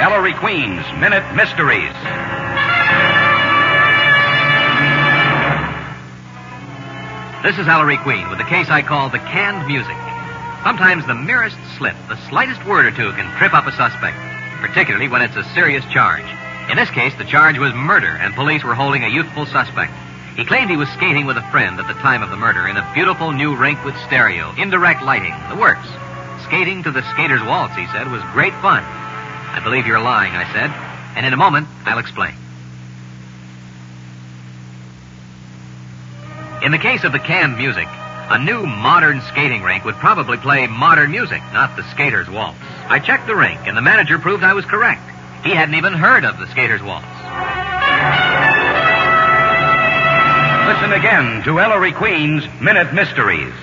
Ellery Queen's Minute Mysteries. This is Ellery Queen with the case I call the canned music. Sometimes the merest slip, the slightest word or two can trip up a suspect, particularly when it's a serious charge. In this case, the charge was murder, and police were holding a youthful suspect. He claimed he was skating with a friend at the time of the murder in a beautiful new rink with stereo, indirect lighting, the works. Skating to the skater's waltz, he said, was great fun. I believe you're lying, I said, and in a moment, I'll explain. In the case of the canned music, a new modern skating rink would probably play modern music, not the skater's waltz. I checked the rink, and the manager proved I was correct. He hadn't even heard of the skater's waltz. Listen again to Ellery Queen's Minute Mysteries.